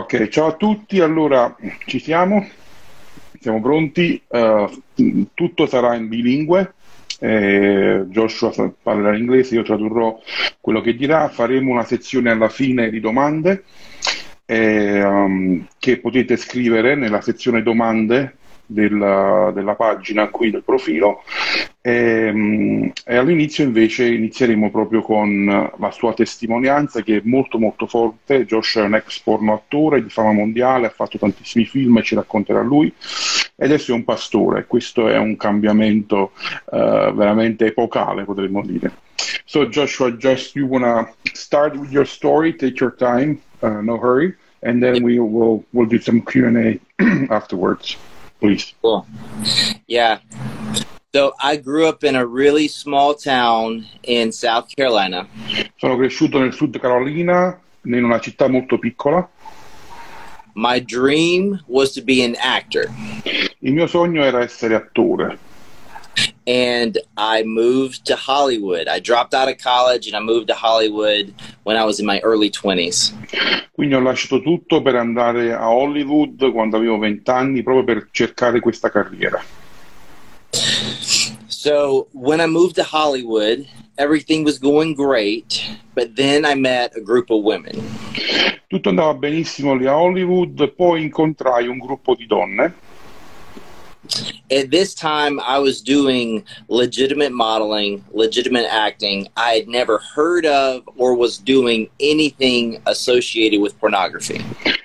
Ok, ciao a tutti, allora ci siamo, siamo pronti, uh, tutto sarà in bilingue, eh, Joshua parlerà inglese, io tradurrò quello che dirà, faremo una sezione alla fine di domande eh, um, che potete scrivere nella sezione domande della, della pagina qui del profilo e, ehm, e, all'inizio invece inizieremo proprio con la sua testimonianza che è molto molto forte. Josh è un ex porno attore di fama mondiale, ha fatto tantissimi film e ci racconterà lui e adesso è un pastore. Questo è un cambiamento uh, veramente epocale potremmo dire. So Joshua, just you wanna start with your story, take your time, uh, no hurry, and then we will we'll do some Q&A afterwards. Please. Cool. Yeah. So I grew up in a really small town in South Carolina. Sono cresciuto nel Sud Carolina, in una città molto piccola. My dream was to be an actor. Il mio sogno era essere attore. And I moved to Hollywood. I dropped out of college and I moved to Hollywood when I was in my early 20s. Quindi ho lasciato tutto per andare a Hollywood quando avevo 20 anni proprio per cercare questa carriera. So, when I moved to Hollywood, everything was going great, but then I met a group of women. Tutto andava benissimo lì a Hollywood, poi incontrai un gruppo di donne. At this time, I was doing legitimate modeling, legitimate acting. I had never heard of or was doing anything associated with pornography.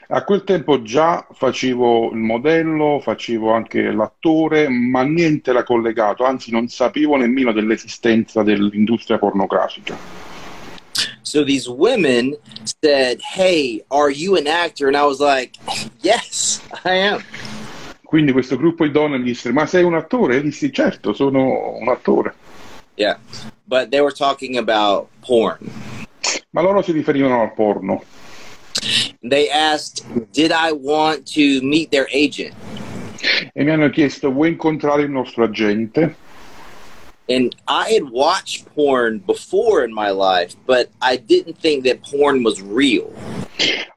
A quel tempo già facevo il modello, facevo anche l'attore, ma niente era collegato, anzi non sapevo nemmeno dell'esistenza dell'industria pornografica. So these women said, Hey, are you an actor? And I was like, Yes, I am. Quindi questo gruppo di donne mi disse, ma sei un attore? E dissi, certo, sono un attore. Yeah, but they were talking about porn. Ma loro si riferivano al porno. They asked, did I want to meet their agent? E mi hanno chiesto, vuoi incontrare il nostro agente? And I had watched porn before in my life, but I didn't think that porn was real.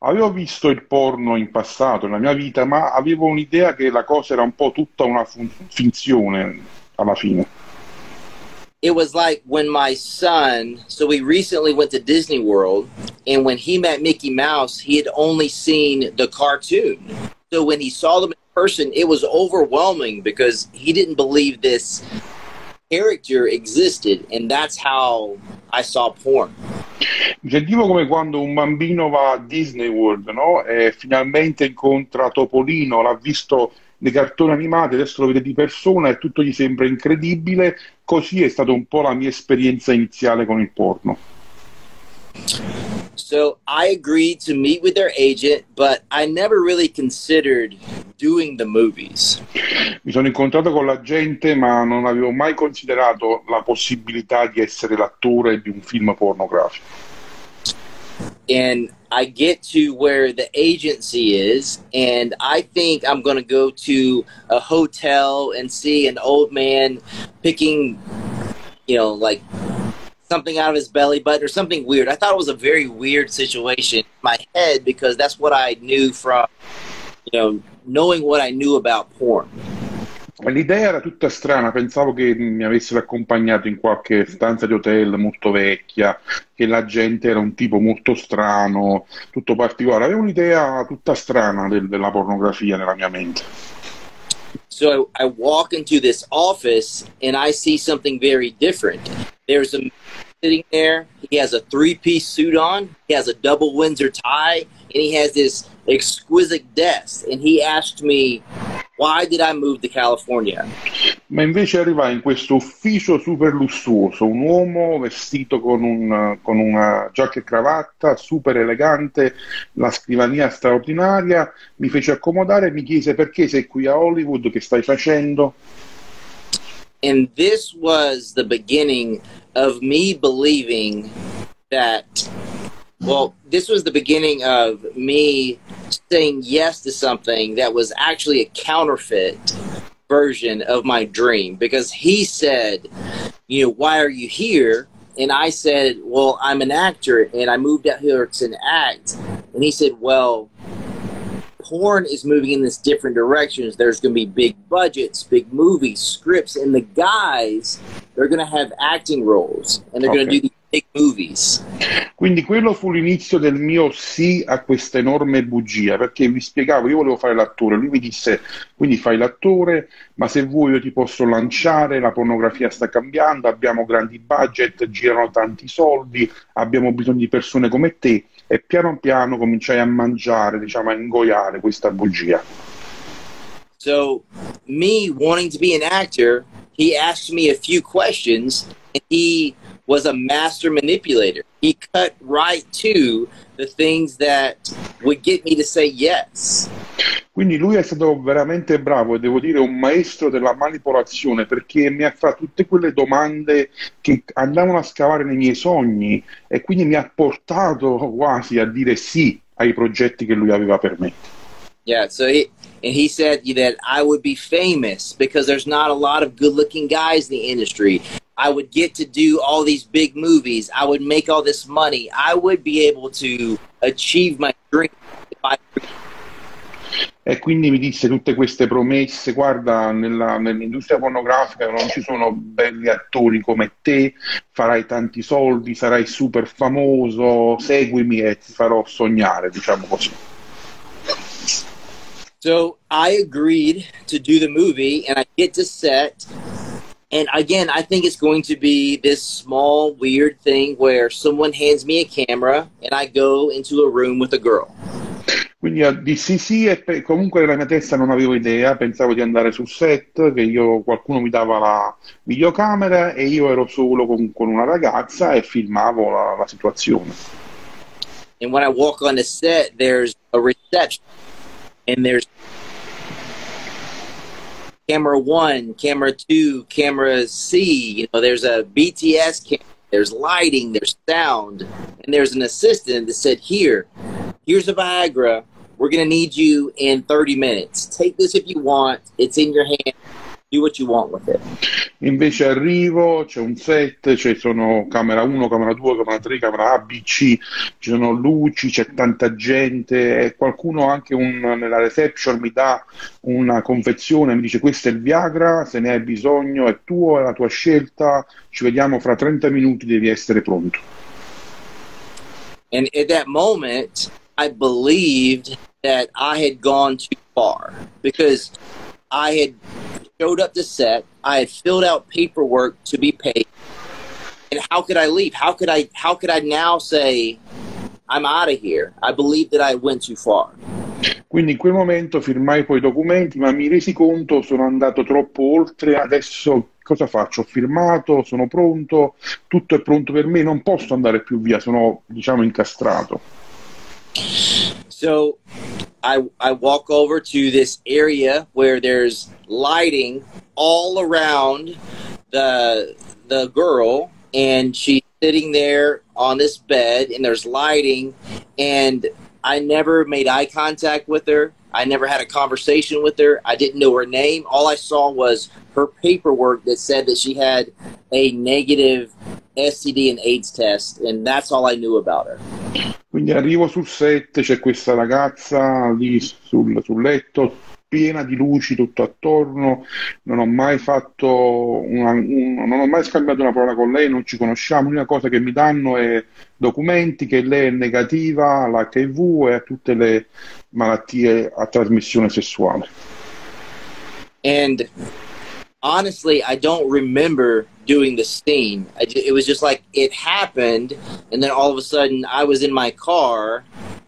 Avevo visto il porno in passato nella mia vita, ma avevo un'idea che la cosa era un po' tutta una fun- finzione alla fine. It was like when my son, so we recently went to Disney World, and when he met Mickey Mouse, he had only seen the cartoon. So when he saw them in person, it was overwhelming because he didn't believe this character existed, and that's how I saw porn. Mi sentivo come quando un bambino va a Disney World no? e finalmente incontra Topolino, l'ha visto nei cartoni animati, adesso lo vede di persona e tutto gli sembra incredibile. Così è stata un po' la mia esperienza iniziale con il porno. So I agreed to meet with their agent, but I never really considered doing the movies. Mi sono incontrato con la gente, ma non avevo mai considerato la possibilità di essere l'attore di un film pornografico. And I get to where the agency is, and I think I'm going to go to a hotel and see an old man picking, you know, like something out of his belly button or something weird. I thought it was a very weird situation in my head because that's what I knew from, you know, knowing what I knew about porn. L'idea era tutta strana, pensavo che mi avessero accompagnato in qualche stanza di hotel molto vecchia, che la gente era un tipo molto strano, tutto particolare. Avevo un'idea tutta strana del, della pornografia nella mia mente. So I, I walk into this office and I see something very different. There's a sitting there. He has a three piece suit on, he has a double Windsor tie, and he has this exquisite desk. And he asked me, Why did I move to California? Ma invece arriva in questo ufficio super lussuoso, un uomo vestito con, un, con una giacca e cravatta, super elegante, la scrivania straordinaria, mi fece accomodare e mi chiese perché sei qui a Hollywood, che stai facendo? And this was the beginning of me believing that, well, this was the beginning of me saying yes to something that was actually a counterfeit version of my dream because he said, you know, why are you here? And I said, well, I'm an actor and I moved out here to act. And he said, well, porn is moving in this different directions. There's going to be big budgets, big movies, scripts, and the guys they're going to have acting roles and they're okay. going to do these big movies. Quindi quello fu l'inizio del mio sì a questa enorme bugia, perché vi spiegavo, io volevo fare l'attore, lui mi disse, quindi fai l'attore, ma se vuoi io ti posso lanciare, la pornografia sta cambiando, abbiamo grandi budget, girano tanti soldi, abbiamo bisogno di persone come te, e piano piano cominciai a mangiare, diciamo, a ingoiare questa bugia. So, me wanting to be an actor, he asked me a few questions, and he was a master manipulator. He cut right to the things that would get me to say yes. Quindi lui è stato veramente bravo e devo dire un maestro della manipolazione perché mi ha fatto tutte quelle domande che andavano a scavare nei miei sogni e quindi mi ha portato quasi a dire sì ai progetti che lui aveva per me. Yeah, so he and he said that I would be famous because there's not a lot of good-looking guys in the industry. I would get to do all these big movies. I would make all this money. I would be able to achieve my dream if I e quindi mi disse tutte queste promesse, guarda, nella, nell'industria pornografica non ci sono belli attori come te, farai tanti soldi, sarai super famoso, seguimi e ti farò sognare, diciamo così. So I agreed to do the movie and I get to set And again, I think it's going to be this small, weird thing where someone hands me a camera and I go into a room with a girl. Quindi ah, dissi sì e pe- comunque nella mia testa non avevo idea, pensavo di andare sul set, che io, qualcuno mi dava la videocamera e io ero solo con, con una ragazza e filmavo la, la situazione. And when I walk on the set, there's a reception and there's camera one, camera two, camera C. You know, there's a BTS camera, there's lighting, there's sound, and there's an assistant that said, "Here, here's a Viagra. We're gonna need you in 30 minutes. Take this if you want. It's in your hand. Do what you want with it. Invece arrivo, c'è un set, ci sono camera 1, camera 2, camera 3, camera A, B, C, ci sono luci, c'è tanta gente e qualcuno anche un, nella reception mi dà una confezione, mi dice questo è il Viagra, se ne hai bisogno è tuo, è la tua scelta, ci vediamo fra 30 minuti, devi essere pronto. And at that moment, I believed that I had gone too far because I had showed up to set. I had filled out paperwork to be paid. And how could I leave? How could I how could I now say I'm out of here? I believe that I went too far. Quindi in quel momento firmai poi i documenti, ma mi resi conto sono andato troppo oltre, adesso cosa faccio? Ho firmato, sono pronto, tutto è pronto per me, non posso andare più via, sono diciamo incastrato. So I I walk over to this area where there's lighting all around the the girl and she's sitting there on this bed and there's lighting and I never made eye contact with her. I never had a conversation with her. I didn't know her name. All I saw was her paperwork that said that she had a negative STD and AIDS test, and that's all I knew about her. Quindi arrivo sul set, c'è questa ragazza lì sul, sul letto, piena di luci tutto attorno, non ho mai fatto una, un, non ho mai scambiato una parola con lei, non ci conosciamo, l'unica cosa che mi danno è documenti che lei è negativa all'HIV e a tutte le malattie a trasmissione sessuale. And honestly, I don't remember doing the scene. it was just like it happened, and then all of a sudden, I was in my car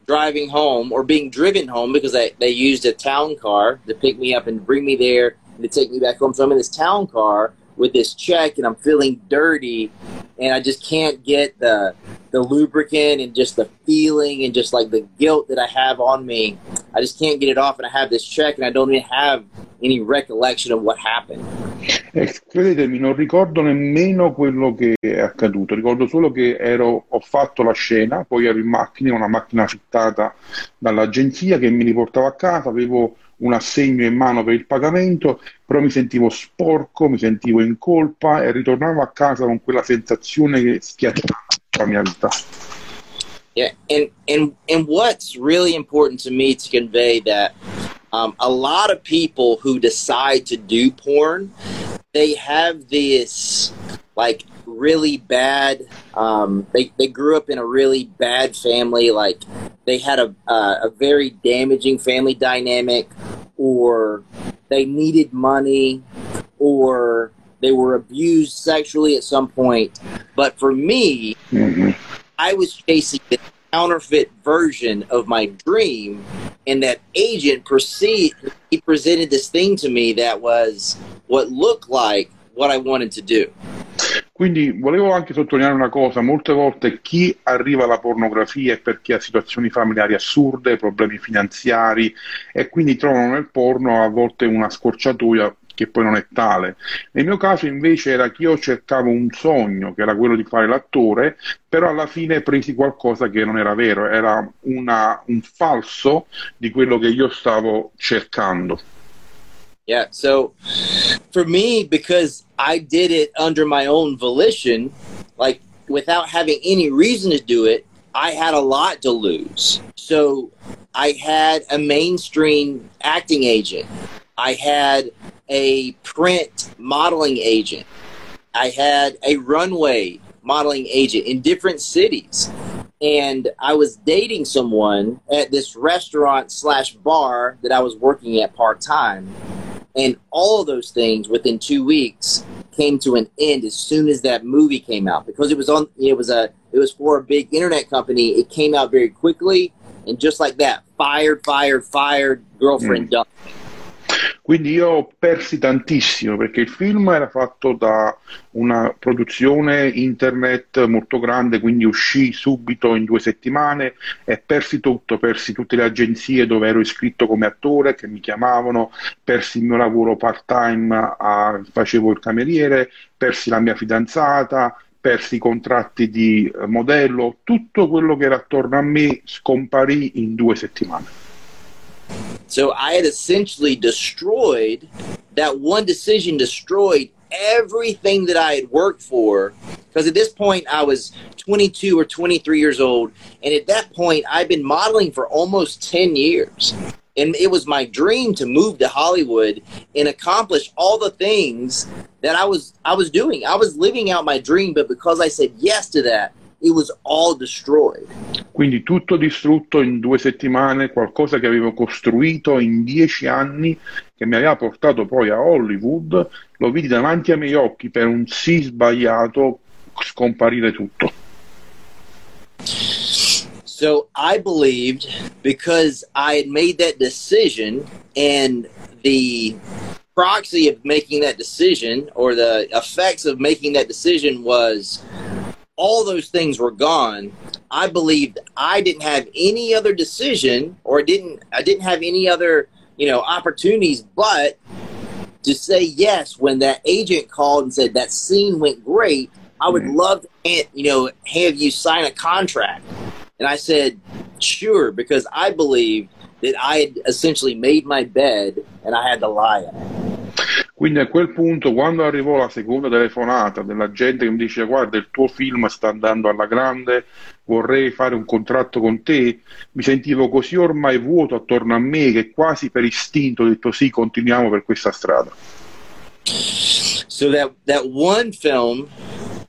driving home or being driven home because I, they used a town car to pick me up and bring me there and to take me back home. So I'm in this town car with this check, and I'm feeling dirty, and I just can't get the the lubricant and just the feeling and just like the guilt that I have on me. I just can't get it off, and I have this check, and I don't even have any recollection of what happened. Eh, credetemi, non ricordo nemmeno quello che è accaduto, ricordo solo che ero, ho fatto la scena, poi ero in macchina, una macchina fittata dall'agenzia che mi riportava a casa, avevo un assegno in mano per il pagamento, però mi sentivo sporco, mi sentivo in colpa e ritornavo a casa con quella sensazione che schiacciava la mia vita. Yeah, and and and what's really important to me to convey that um, a lot of people who decide to do porn, they have this like really bad. Um, they they grew up in a really bad family. Like they had a uh, a very damaging family dynamic, or they needed money, or they were abused sexually at some point. But for me, mm-hmm. I was chasing the counterfeit version of my dream, and that agent perceived he presented this thing to me that was what looked like what I wanted to do. Quindi volevo anche sottolineare una cosa, molte volte chi arriva alla pornografia è perché ha situazioni familiari assurde, problemi finanziari e quindi trovano nel porno a volte una scorciatoia che poi non è tale. Nel mio caso invece era che io cercavo un sogno, che era quello di fare l'attore, però alla fine presi qualcosa che non era vero, era una, un falso di quello che io stavo cercando. Yeah, so for me, because I did it under my own volition, like without having any reason to do it, I had a lot to lose. So I had a mainstream acting agent. I had a print modeling agent. I had a runway modeling agent in different cities. And I was dating someone at this restaurant slash bar that I was working at part time. And all of those things within two weeks came to an end as soon as that movie came out because it was on it was a it was for a big internet company. It came out very quickly and just like that, fired, fired, fired, girlfriend mm. dumped. Quindi io persi tantissimo perché il film era fatto da una produzione internet molto grande, quindi uscì subito in due settimane e persi tutto, persi tutte le agenzie dove ero iscritto come attore che mi chiamavano, persi il mio lavoro part time, a, facevo il cameriere, persi la mia fidanzata, persi i contratti di modello, tutto quello che era attorno a me scomparì in due settimane. So I had essentially destroyed that one decision, destroyed everything that I had worked for. Because at this point, I was 22 or 23 years old. And at that point, I'd been modeling for almost 10 years. And it was my dream to move to Hollywood and accomplish all the things that I was I was doing. I was living out my dream, but because I said yes to that, it was all destroyed. Quindi tutto distrutto in due settimane, qualcosa che avevo costruito in dieci anni, che mi aveva portato poi a Hollywood, lo vidi davanti ai miei occhi per un sì sbagliato scomparire tutto. So I believed because I had made that decision and the proxy of making that decision or the effects of making that decision was all those things were gone, I believed I didn't have any other decision or didn't I didn't have any other, you know, opportunities but to say yes when that agent called and said that scene went great, I would mm-hmm. love to, you know, have you sign a contract. And I said, sure, because I believed that I had essentially made my bed and I had to lie in it. Quindi a quel punto, quando arrivò la seconda telefonata della gente che mi dice guarda il tuo film sta andando alla grande, vorrei fare un contratto con te, mi sentivo così ormai vuoto attorno a me che quasi per istinto ho detto sì, continuiamo per questa strada. So that, that one film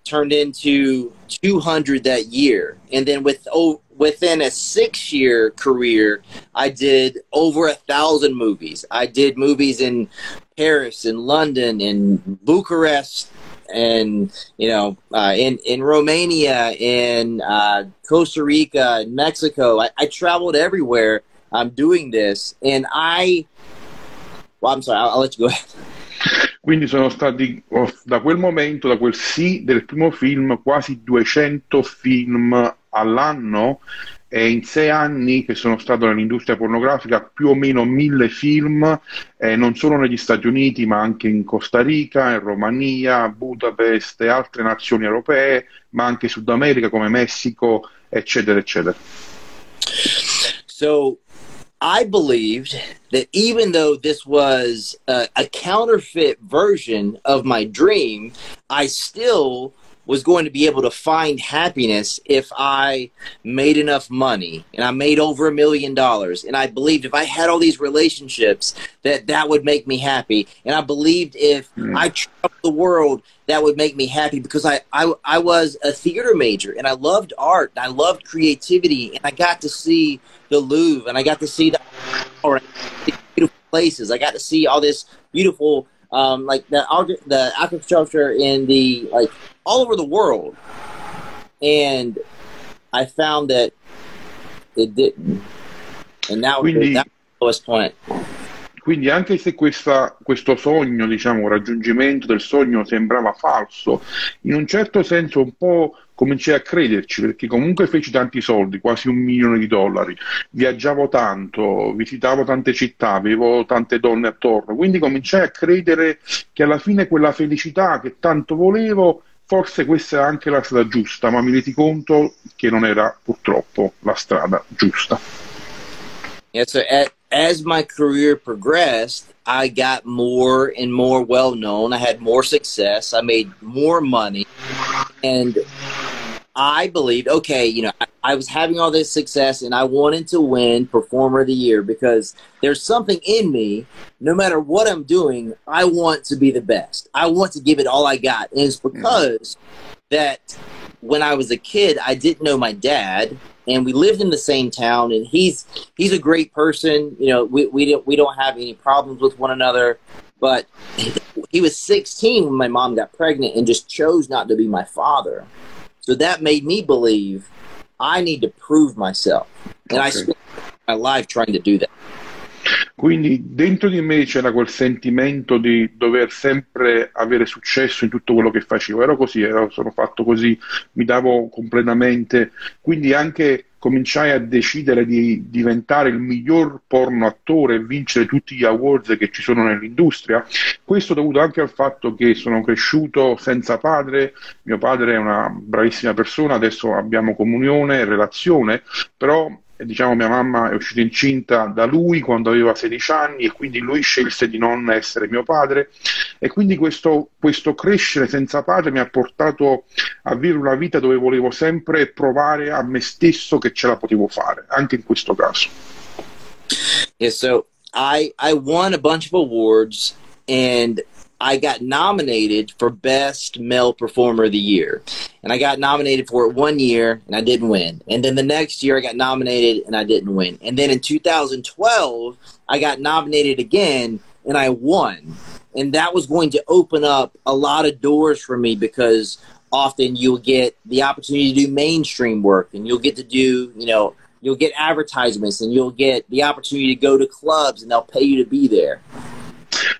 turned into 200 that year. And then with oh, within a six year career, I did over a thousand movies. I did movies in Paris in London in Bucharest and you know uh, in in Romania in uh, Costa Rica in Mexico. I, I traveled everywhere. I'm doing this, and I. Well, I'm sorry. I'll, I'll let you go ahead. Quindi sono stati da quel momento, da quel sì del primo film, quasi 200 film all'anno e in sei anni che sono stato nell'industria pornografica più o meno mille film, eh, non solo negli Stati Uniti ma anche in Costa Rica, in Romania, Budapest e altre nazioni europee, ma anche Sud America come Messico, eccetera, eccetera. So I believed that even though this was a, a, counterfeit version of my dream, I still was going to be able to find happiness if I made enough money and I made over a million dollars. And I believed if I had all these relationships that that would make me happy. And I believed if mm. I traveled the world, that would make me happy because I, I, I was a theater major and I loved art and I loved creativity and I got to see the Louvre and I got to see the beautiful places. I got to see all this beautiful um, like the the architecture in the like all over the world, and I found that it didn't, and that was, that was the lowest point. Quindi anche se questa, questo sogno, diciamo, raggiungimento del sogno sembrava falso, in un certo senso un po' cominciai a crederci perché comunque feci tanti soldi, quasi un milione di dollari, viaggiavo tanto, visitavo tante città, avevo tante donne attorno, quindi cominciai a credere che alla fine quella felicità che tanto volevo forse questa è anche la strada giusta, ma mi resi conto che non era purtroppo la strada giusta. Yeah, so as my career progressed, I got more and more well known. I had more success. I made more money. And I believed, okay, you know, I, I, was having all this success and I wanted to win Performer of the Year because there's something in me, no matter what I'm doing, I want to be the best. I want to give it all I got. And it's mm-hmm. because that when I was a kid, I didn't know my dad and we lived in the same town and he's he's a great person. You know we we don't we don't have any problems with one another but he was 16 when my mom got pregnant and just chose not to be my father. So that made me believe i need to prove myself. And okay. i spent my life trying to do that Quindi dentro di me c'era quel sentimento di dover sempre avere successo in tutto quello che facevo. Ero così, ero, sono fatto così, mi davo completamente. Quindi anche cominciai a decidere di diventare il miglior porno attore e vincere tutti gli awards che ci sono nell'industria. Questo dovuto anche al fatto che sono cresciuto senza padre, mio padre è una bravissima persona, adesso abbiamo comunione, relazione, però diciamo mia mamma è uscita incinta da lui quando aveva 16 anni e quindi lui scelse di non essere mio padre e quindi questo, questo crescere senza padre mi ha portato a vivere una vita dove volevo sempre provare a me stesso che ce la potevo fare, anche in questo caso. Yeah, so I, I won a bunch of awards and I got nominated for Best Male Performer of the Year. And I got nominated for it one year and I didn't win. And then the next year I got nominated and I didn't win. And then in 2012, I got nominated again and I won. And that was going to open up a lot of doors for me because often you'll get the opportunity to do mainstream work and you'll get to do, you know, you'll get advertisements and you'll get the opportunity to go to clubs and they'll pay you to be there.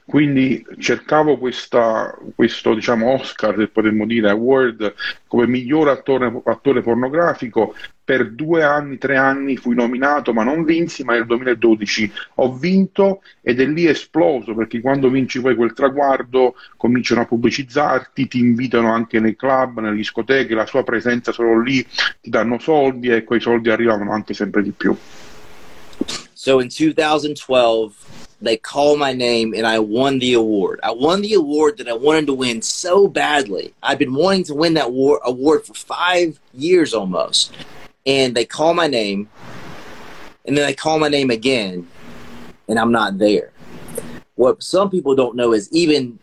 Quindi cercavo questa, questo diciamo, Oscar, se potremmo dire, award come miglior attore, attore, pornografico. Per due anni, tre anni fui nominato, ma non vinsi, ma nel 2012 ho vinto ed è lì esploso, perché quando vinci poi quel traguardo cominciano a pubblicizzarti, ti invitano anche nei club, nelle discoteche, la sua presenza solo lì, ti danno soldi e quei soldi arrivavano anche sempre di più. So in 2012 they call my name and I won the award. I won the award that I wanted to win so badly. I've been wanting to win that war- award for five years almost. And they call my name, and then they call my name again, and I'm not there. What some people don't know is even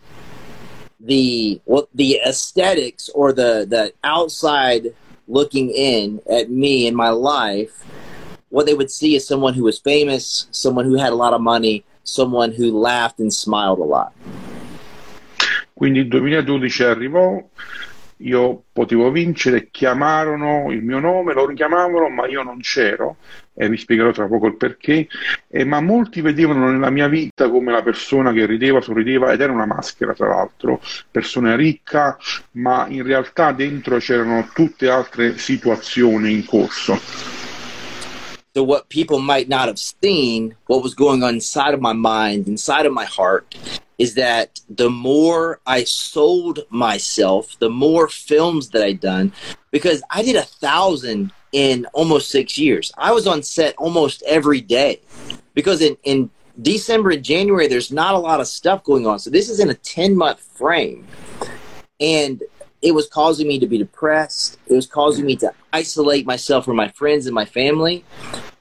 the what the aesthetics or the the outside looking in at me and my life what they would see is someone who was famous, someone who had a lot of money, someone who laughed and smiled a lot. Quindi il 2012 arrivò, io potevo vincere, chiamarono il mio nome, lo richiamavano, ma io non c'ero, e vi spiegherò tra poco il perché, eh, ma molti vedevano nella mia vita come la persona che rideva, sorrideva, ed era una maschera tra l'altro, persona ricca, ma in realtà dentro c'erano tutte altre situazioni in corso. So, what people might not have seen, what was going on inside of my mind, inside of my heart, is that the more I sold myself, the more films that I'd done, because I did a thousand in almost six years. I was on set almost every day because in, in December and January, there's not a lot of stuff going on. So, this is in a 10 month frame. And it was causing me to be depressed. It was causing me to isolate myself from my friends and my family.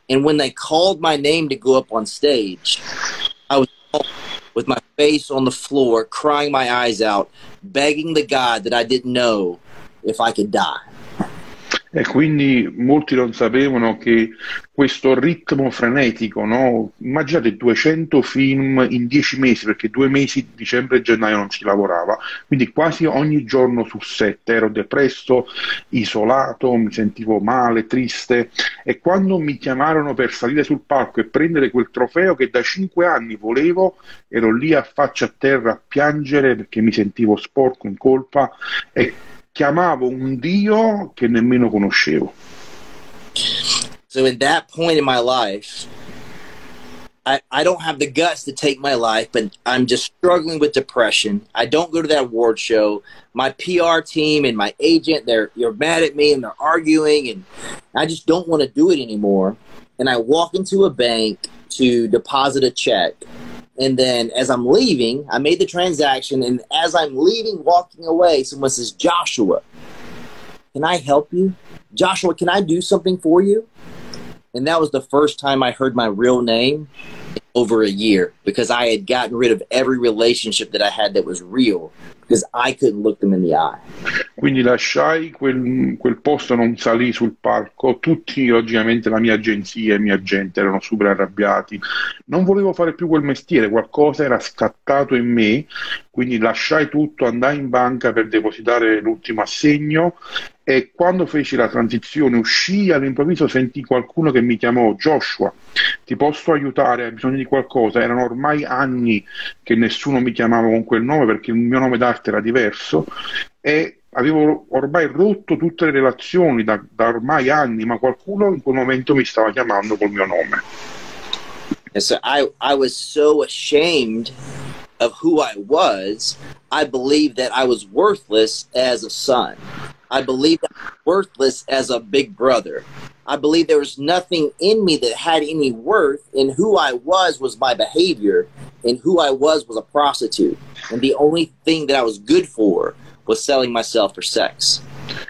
And when they called my name to go up on stage, I was with my face on the floor, crying my eyes out, begging the God that I didn't know if I could die. E quindi molti non sapevano che questo ritmo frenetico, no? immaginate 200 film in 10 mesi, perché due mesi, dicembre e gennaio non si lavorava, quindi quasi ogni giorno su set ero depresso, isolato, mi sentivo male, triste. E quando mi chiamarono per salire sul palco e prendere quel trofeo che da 5 anni volevo, ero lì a faccia a terra a piangere perché mi sentivo sporco in colpa. E chiamavo un Dio che nemmeno conoscevo. So in that point in my life, I, I don't have the guts to take my life, but I'm just struggling with depression. I don't go to that award show. My PR team and my agent, they're you're mad at me and they're arguing and I just don't want to do it anymore. And I walk into a bank to deposit a check and then as I'm leaving, I made the transaction. And as I'm leaving, walking away, someone says, Joshua, can I help you? Joshua, can I do something for you? And that was the first time I heard my real name over a year because I had gotten rid of every relationship that I had that was real because I couldn't look them in the eye. Quindi lasciai quel, quel posto, non salì sul palco, tutti logicamente la mia agenzia e i miei agenti erano super arrabbiati, non volevo fare più quel mestiere, qualcosa era scattato in me, quindi lasciai tutto, andai in banca per depositare l'ultimo assegno e quando feci la transizione uscii all'improvviso sentì qualcuno che mi chiamò Joshua. Ti posso aiutare? Hai bisogno di qualcosa? Erano ormai anni che nessuno mi chiamava con quel nome perché il mio nome d'arte era diverso. E avevo ormai rotto tutte le relazioni da, da ormai anni ma qualcuno in quel momento mi stava chiamando col mio nome. And so I, I was so ashamed of who I was, I believed that I was worthless as a son. I believed I worthless as a big brother. I believed there was nothing in me that had any worth, and who I was was my behavior, and who I was was a prostitute. And the only thing that I was good for was selling myself for sex.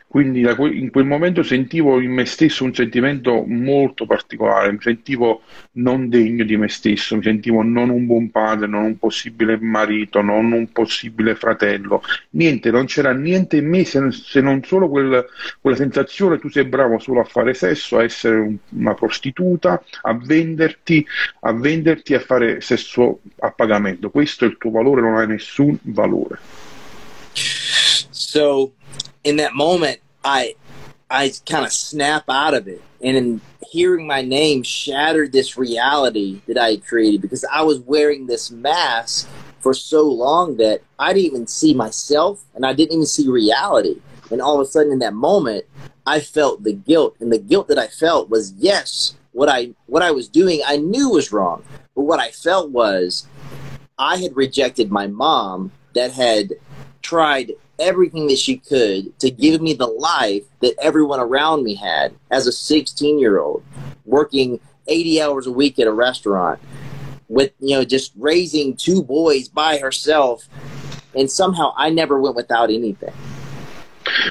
Quindi in quel momento sentivo in me stesso un sentimento molto particolare, mi sentivo non degno di me stesso, mi sentivo non un buon padre, non un possibile marito, non un possibile fratello, niente, non c'era niente in me se, se non solo quel, quella sensazione tu sei bravo solo a fare sesso, a essere un, una prostituta, a venderti, a venderti a fare sesso a pagamento. Questo è il tuo valore, non hai nessun valore. So in that moment, I I kind of snap out of it, and in hearing my name shattered this reality that I had created because I was wearing this mask for so long that I didn't even see myself, and I didn't even see reality. And all of a sudden, in that moment, I felt the guilt, and the guilt that I felt was yes, what I what I was doing, I knew was wrong, but what I felt was I had rejected my mom that had tried everything that she could to give me the life that everyone around me had as a 16 year old working 80 hours a week at a restaurant with you know just raising two boys by herself and somehow I never went without anything.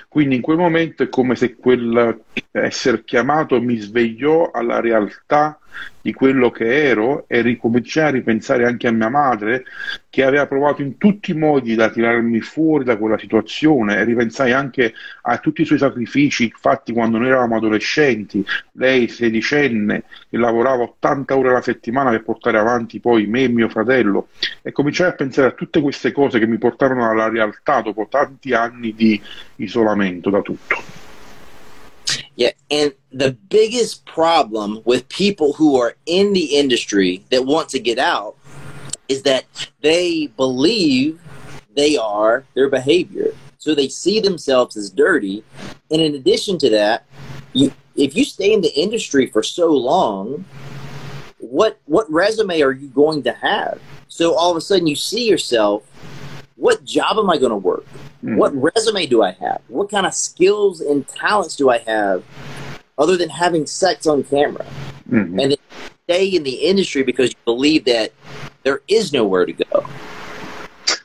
Quindi in quel momento è come se quel essere chiamato mi svegliò alla realtà di quello che ero e ricominciai a ripensare anche a mia madre che aveva provato in tutti i modi da tirarmi fuori da quella situazione e ripensai anche a tutti i suoi sacrifici fatti quando noi eravamo adolescenti, lei sedicenne che lavorava 80 ore alla settimana per portare avanti poi me e mio fratello e cominciai a pensare a tutte queste cose che mi portarono alla realtà dopo tanti anni di isolamento da tutto. Yeah, and the biggest problem with people who are in the industry that want to get out is that they believe they are their behavior. So they see themselves as dirty. And in addition to that, you if you stay in the industry for so long, what what resume are you going to have? So all of a sudden you see yourself, what job am I going to work? Mm. What resume do I have? What kind of skills and talents do I have other than having sex on camera? Mm-hmm. And then stay in the industry because you believe that there is nowhere to go.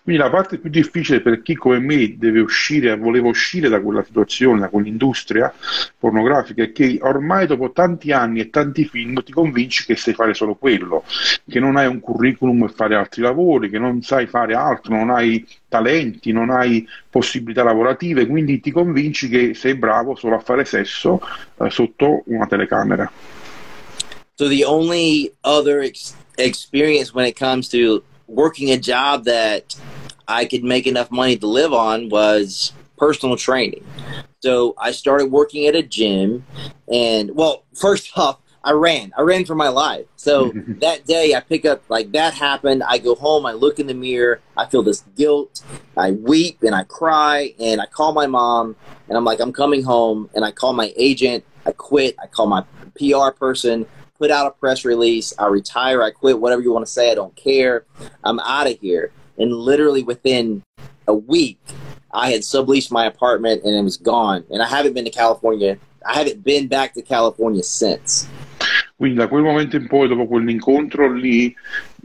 Quindi la parte più difficile per chi come me deve uscire, voleva uscire da quella situazione, da quell'industria pornografica, è che ormai dopo tanti anni e tanti film ti convinci che sai fare solo quello, che non hai un curriculum per fare altri lavori, che non sai fare altro, non hai talenti, non hai possibilità lavorative, quindi ti convinci che sei bravo solo a fare sesso eh, sotto una telecamera. So the only other ex- experience when it comes to working a job that I could make enough money to live on was personal training. So I started working at a gym, and well, first off, I ran. I ran for my life. So that day, I pick up like that happened. I go home. I look in the mirror. I feel this guilt. I weep and I cry and I call my mom and I'm like, I'm coming home. And I call my agent. I quit. I call my PR person. Put out a press release. I retire. I quit. Whatever you want to say. I don't care. I'm out of here. And literally within a week, I had subleased my apartment and it was gone. And I haven't been to California. I haven't been back to California since. Quindi da quel momento in poi, dopo quell'incontro lì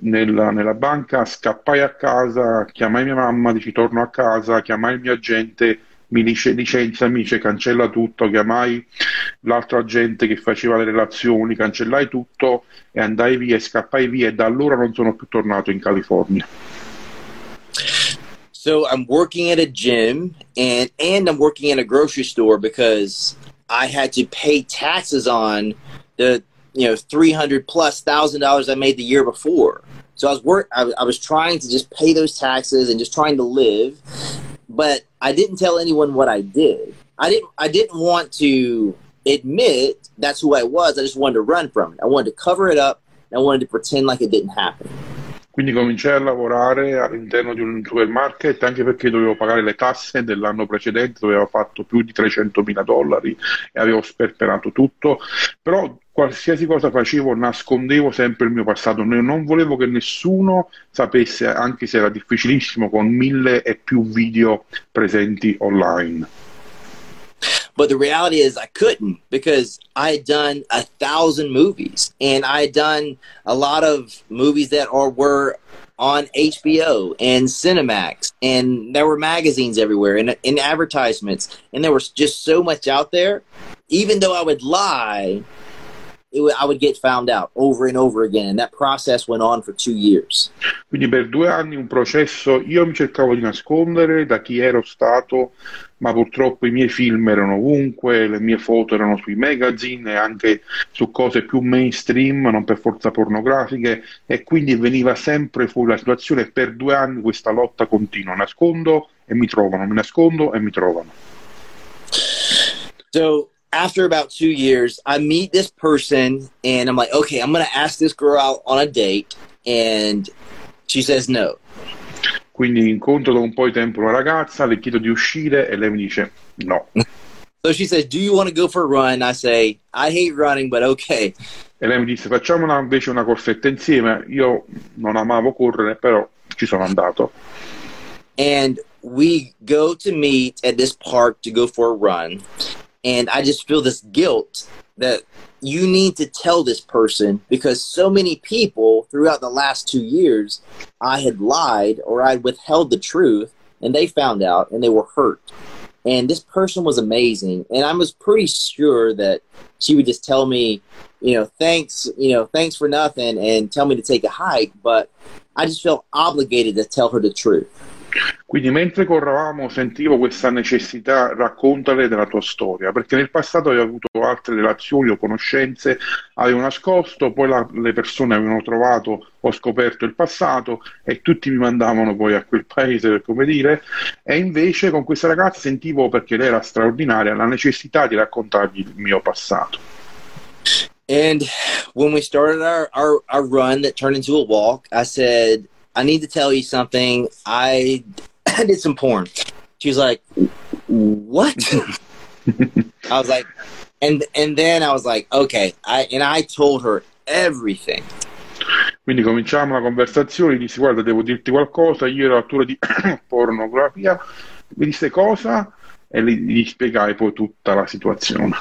nella, nella banca, scappai a casa, chiamai mia mamma, dici torno a casa, chiamai il mio agente, mi cancella tutto, chiamai che faceva le relazioni, cancellai tutto e andai via e scappai via e da allora non sono più tornato in California. So I'm working at a gym and and I'm working in a grocery store because I had to pay taxes on the you know three hundred plus thousand dollars I made the year before. So I was work I, I was trying to just pay those taxes and just trying to live, but I didn't tell anyone what I did. I didn't I didn't want to admit that's who I was. I just wanted to run from it. I wanted to cover it up. And I wanted to pretend like it didn't happen. Quindi cominciai a lavorare all'interno di un supermarket anche perché dovevo pagare le tasse dell'anno precedente, dove avevo fatto più di 300 mila dollari e avevo sperperato tutto, però qualsiasi cosa facevo nascondevo sempre il mio passato, non volevo che nessuno sapesse, anche se era difficilissimo, con mille e più video presenti online. But the reality is, I couldn't because I had done a thousand movies, and I had done a lot of movies that are were on HBO and Cinemax, and there were magazines everywhere and, and advertisements, and there was just so much out there. Even though I would lie, it, I would get found out over and over again. And that process went on for two years. Quindi per due anni un processo, io mi cercavo di nascondere da chi ero stato, ma purtroppo i miei film erano ovunque, le mie foto erano sui magazine e anche su cose più mainstream, non per forza pornografiche, e quindi veniva sempre fuori la situazione. Per due anni questa lotta continua, nascondo e mi trovano, mi nascondo e mi trovano. So after about two years, I meet this person and I'm like, okay, I'm going to ask this girl out on a date. And she says no. Quindi incontro da un po' di tempo una ragazza, le chiedo di uscire e lei mi dice no. so she says, do you want to go for a run? I say, I hate running, but okay. E lei mi disse, facciamo una, invece una corsetta insieme. Io non amavo correre, però ci sono andato. And we go to meet at this park to go for a run. And I just feel this guilt that you need to tell this person because so many people throughout the last two years, I had lied or I withheld the truth and they found out and they were hurt. And this person was amazing. And I was pretty sure that she would just tell me, you know, thanks, you know, thanks for nothing and tell me to take a hike. But I just felt obligated to tell her the truth. Quindi mentre corravamo sentivo questa necessità, raccontale della tua storia, perché nel passato avevo avuto altre relazioni o conoscenze, avevo nascosto, poi la, le persone avevano trovato, ho scoperto il passato e tutti mi mandavano poi a quel paese, per come dire, e invece con questa ragazza sentivo, perché lei era straordinaria, la necessità di raccontargli il mio passato. And when we started our, our, our run that turned into a walk, I said, I need to tell you something. I, I did some porn. She was like, what? I was like, and and then I was like, okay. I and I told her everything. Quindi cominciamo la conversazione, dissi guarda devo dirti qualcosa, io ero attore di pornografia, mi disse cosa e gli, gli spiegai poi tutta la situazione.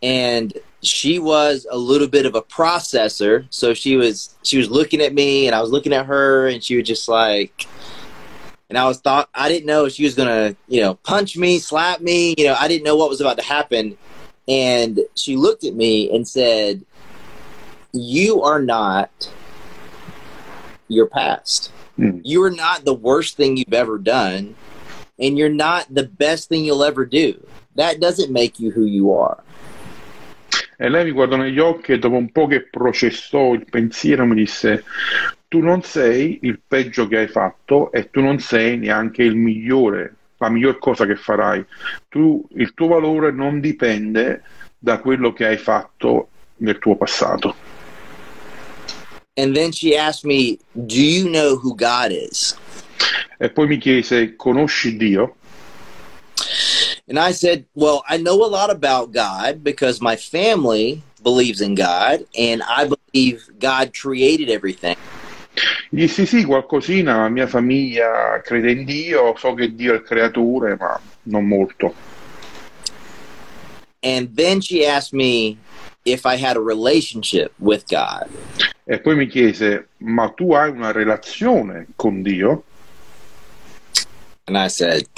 And she was a little bit of a processor so she was she was looking at me and i was looking at her and she was just like and I was thought I didn't know she was gonna, you know, punch me, slap me. You know, I didn't know what was about to happen. And she looked at me and said, "You are not your past. Mm. You are not the worst thing you've ever done, and you're not the best thing you'll ever do. That doesn't make you who you are." E lei mi guardò negli occhi e dopo un po' che processò il pensiero mi disse, tu non sei il peggio che hai fatto e tu non sei neanche il migliore, la miglior cosa che farai. Tu, il tuo valore non dipende da quello che hai fatto nel tuo passato. And then she asked me, Do you know who God is? E poi mi chiese, conosci Dio? And I said, Well, I know a lot about God because my family believes in God and I believe God created everything. Gli dissi sì, qualcosina, la mia famiglia crede in Dio, so che Dio è il creatore, ma non molto. And then she asked me if I had a relationship with God. E poi mi chiese, ma tu hai una relazione con Dio? And I said,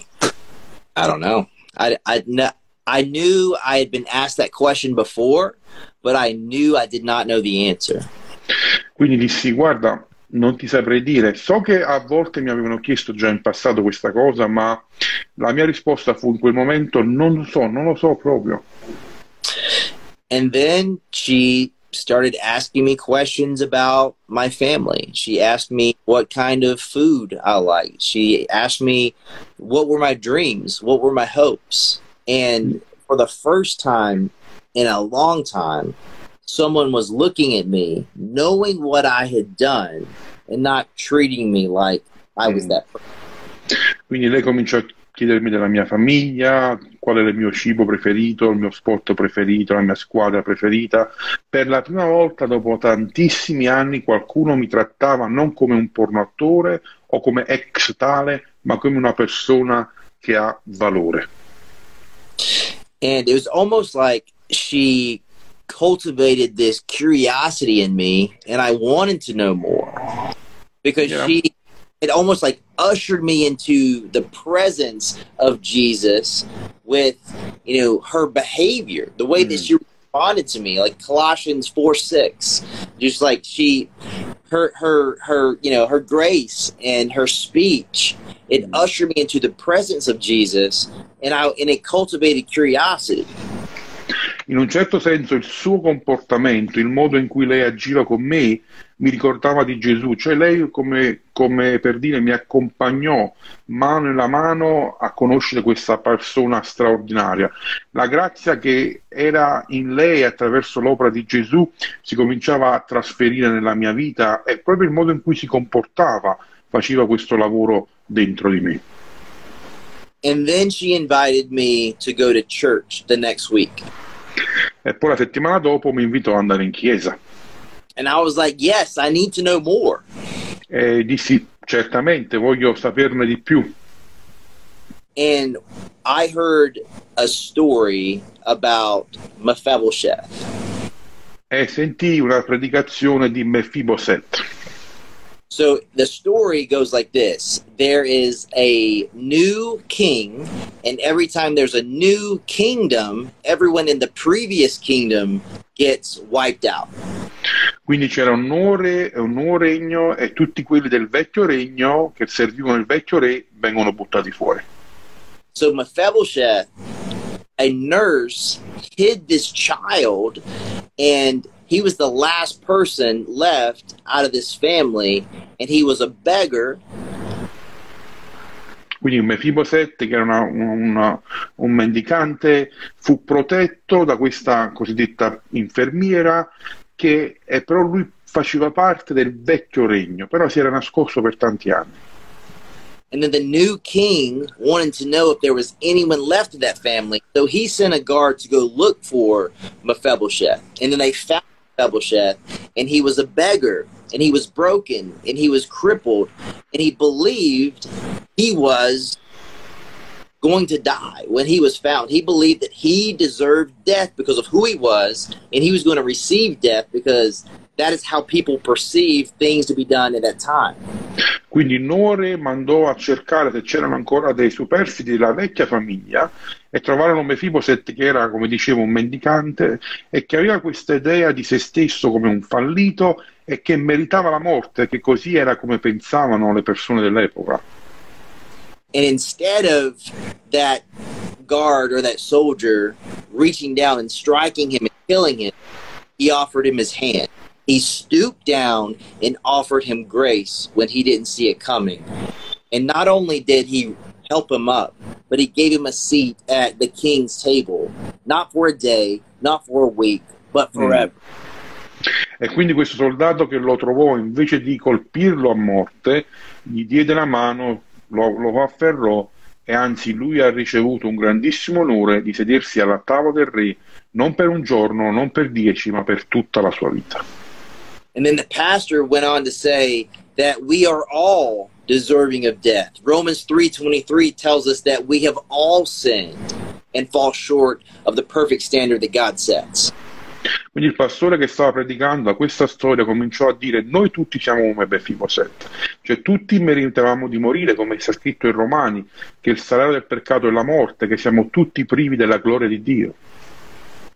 I don't know. I, I, I knew I had been asked that question before, but I knew I did not know the answer. Quindi dissi, guarda, non ti saprei dire. So che a volte mi avevano chiesto già in passato questa cosa, ma la mia risposta fu in quel momento non lo so, non lo so proprio. And then she started asking me questions about my family. She asked me what kind of food I liked. She asked me what were my dreams, what were my hopes. And for the first time in a long time, someone was looking at me, knowing what I had done, and not treating me like I was mm. that person. Quindi lei cominciò a chiedermi della mia famiglia, qual era il mio cibo preferito, il mio sport preferito, la mia squadra preferita. Per la prima volta dopo tantissimi anni qualcuno mi trattava non come un pornoattore o come ex tale, ma come una persona che ha valore. And it was almost like she cultivated this curiosity in me, and I wanted to know more because Yeah. she it almost like ushered me into the presence of Jesus with you know her behavior, the way that Mm. she responded to me, like Colossians four six, just like she her her her you know her grace and her speech it Mm. ushered me into the presence of Jesus and I and it cultivated curiosity. In un certo senso il suo comportamento, il modo in cui lei agiva con me, mi ricordava di Gesù, cioè lei come, come per dire mi accompagnò mano nella mano a conoscere questa persona straordinaria. La grazia che era in lei attraverso l'opera di Gesù si cominciava a trasferire nella mia vita e proprio il modo in cui si comportava faceva questo lavoro dentro di me. And then she invited me to go to church the next week. E poi la settimana dopo mi invitò ad andare in chiesa. And I was like, yes, I need to know more. E dissi certamente voglio saperne di più. And I heard a story about Mephibosheth. e sentì una predicazione di Mefiboset. So the story goes like this there is a new king, and every time there's a new kingdom, everyone in the previous kingdom gets wiped out. Quindi c'era un nuovo, re, un nuovo regno e tutti quelli del vecchio regno che servivano il vecchio re vengono buttati fuori. So Mephibosheth, a nurse, hid this child, and he was the last person left out of this family, and he was a beggar. Quindi Mefiboset, che era una- una- un mendicante, fu protetto da questa cosiddetta infermiera che eh, però lui faceva parte del vecchio regno, però si era nascosto per tanti anni. And then the new king wanted to know if there was anyone left of that family. So he sent a guard to go look for Mephibosheth. And then they found Mephibosheth, and he was a beggar, and he was broken, and he was crippled, and he believed he was going to die when he was found. He believed that he deserved death because of who he was, and he was going to receive death because that is how people perceive things to be done at that time. Quindi Nore mandò a cercare se c'erano ancora dei superstiti della vecchia famiglia e trovarono Mefiboset che era, come dicevo, un mendicante e che aveva questa idea di se stesso come un fallito e che meritava la morte, che così era come pensavano le persone dell'epoca. And instead of that guard or that soldier reaching down and striking him and killing him, he offered him his hand. He stooped down and offered him grace when he didn't see it coming. And not only did he help him up, but he gave him a seat at the king's table, not for a day, not for a week, but mm-hmm. forever. E quindi questo soldato che lo trovò, invece di colpirlo a morte, gli diede la mano, lo, lo afferrò e anzi lui ha ricevuto un grandissimo onore di sedersi alla tavola del re, non per un giorno, non per dieci, ma per tutta la sua vita. And then the pastor went on to say that we are all deserving of death. Romans 3:23 tells us that we have all sinned and fall short of the perfect standard that God sets. Quindi il pastore che stava predicando a questa storia cominciò a dire noi tutti siamo come Befiboset, cioè tutti meritavamo di morire come sta scritto in Romani, che il salario del peccato è la morte, che siamo tutti privi della gloria di Dio.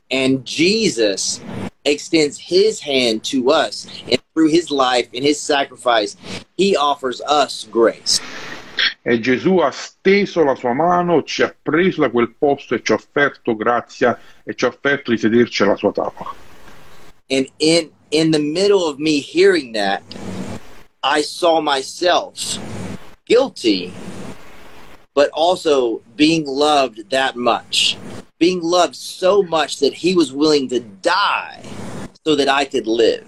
And Jesus extends his hand to us and through his life and his sacrifice he offers us grace. E Gesù ha steso la sua mano, ci ha preso da quel posto e ci ha offerto grazia e ci ha offerto di sederci alla sua tavola. And in in the middle of me hearing that, I saw myself guilty, but also being loved that much. Being loved so much that he was willing to die so that I could live.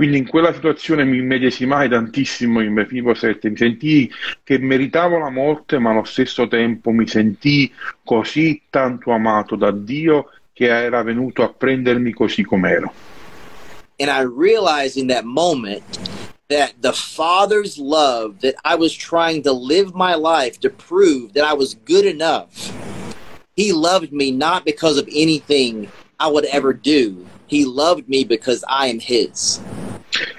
Quindi in quella situazione mi immedesimai tantissimo in Mefiboset, mi sentii che meritavo la morte, ma allo stesso tempo mi sentii così tanto amato da Dio che era venuto a prendermi così com'ero. And I realized in that moment that the Father's love that I was trying to live my life to prove that I was good enough, He loved me not because of anything I would ever do. He loved me because I am His.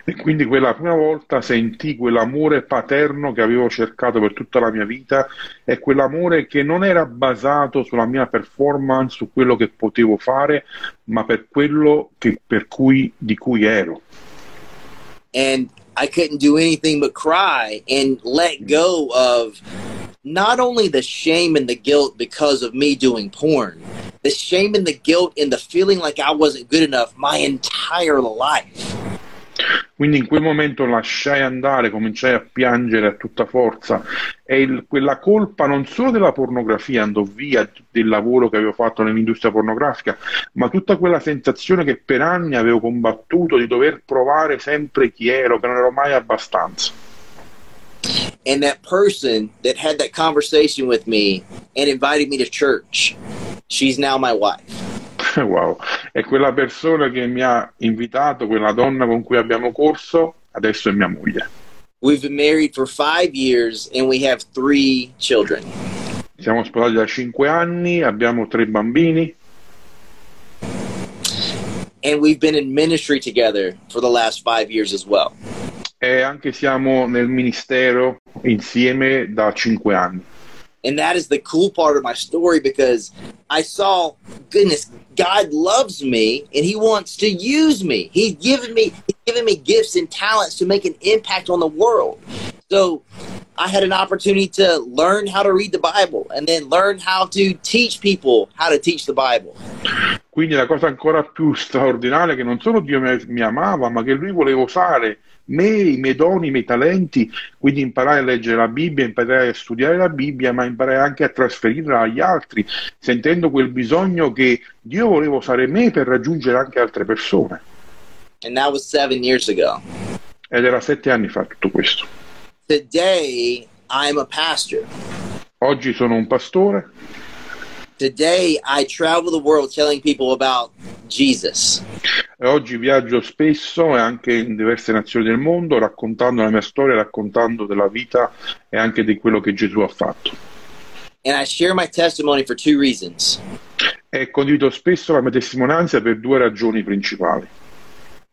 E quindi quella prima volta sentii quell'amore paterno che avevo cercato per tutta la mia vita e quell'amore che non era basato sulla mia performance, su quello che potevo fare, ma per quello che, per cui, di cui ero. and I couldn't do anything but cry and let go of not only the shame and the guilt because of me doing porn, the shame and the guilt and the feeling like I wasn't good enough my entire life. Quindi in quel momento lasciai andare, cominciai a piangere a tutta forza e il- quella colpa non solo della pornografia andò via del lavoro che avevo fatto nell'industria pornografica, ma tutta quella sensazione che per anni avevo combattuto di dover provare sempre chi ero, che non ero mai abbastanza. And that person that had that conversation with me and invited me to church, she's now my wife. Wow. E quella persona che mi ha invitato, quella donna con cui abbiamo corso, adesso è mia moglie. We've been married for five years and we have three children. Siamo sposati da cinque anni, abbiamo tre bambini And we've been in ministry together for the last five years as well. e anche siamo nel ministero insieme da cinque anni. And that is the cool part of my story because I saw, goodness, God loves me and He wants to use me. He's given me, He's given me gifts and talents to make an impact on the world. So I had an opportunity to learn how to read the Bible and then learn how to teach people how to teach the Bible. Quindi la cosa ancora più straordinaria che non solo Dio mi, amava, ma che Lui voleva usare me, i miei doni, i miei talenti, quindi imparai a leggere la Bibbia, imparai a studiare la Bibbia, ma imparai anche a trasferirla agli altri, sentendo quel bisogno che Dio voleva usare me per raggiungere anche altre persone. Ed era sette anni fa tutto questo. Today, I'm a pastor. Oggi sono un pastore, Today, I travel the world telling people about Jesus. e oggi viaggio spesso e anche in diverse nazioni del mondo raccontando la mia storia, raccontando della vita e anche di quello che Gesù ha fatto. And I share my testimony for two reasons. E condivido spesso la mia testimonianza per due ragioni principali.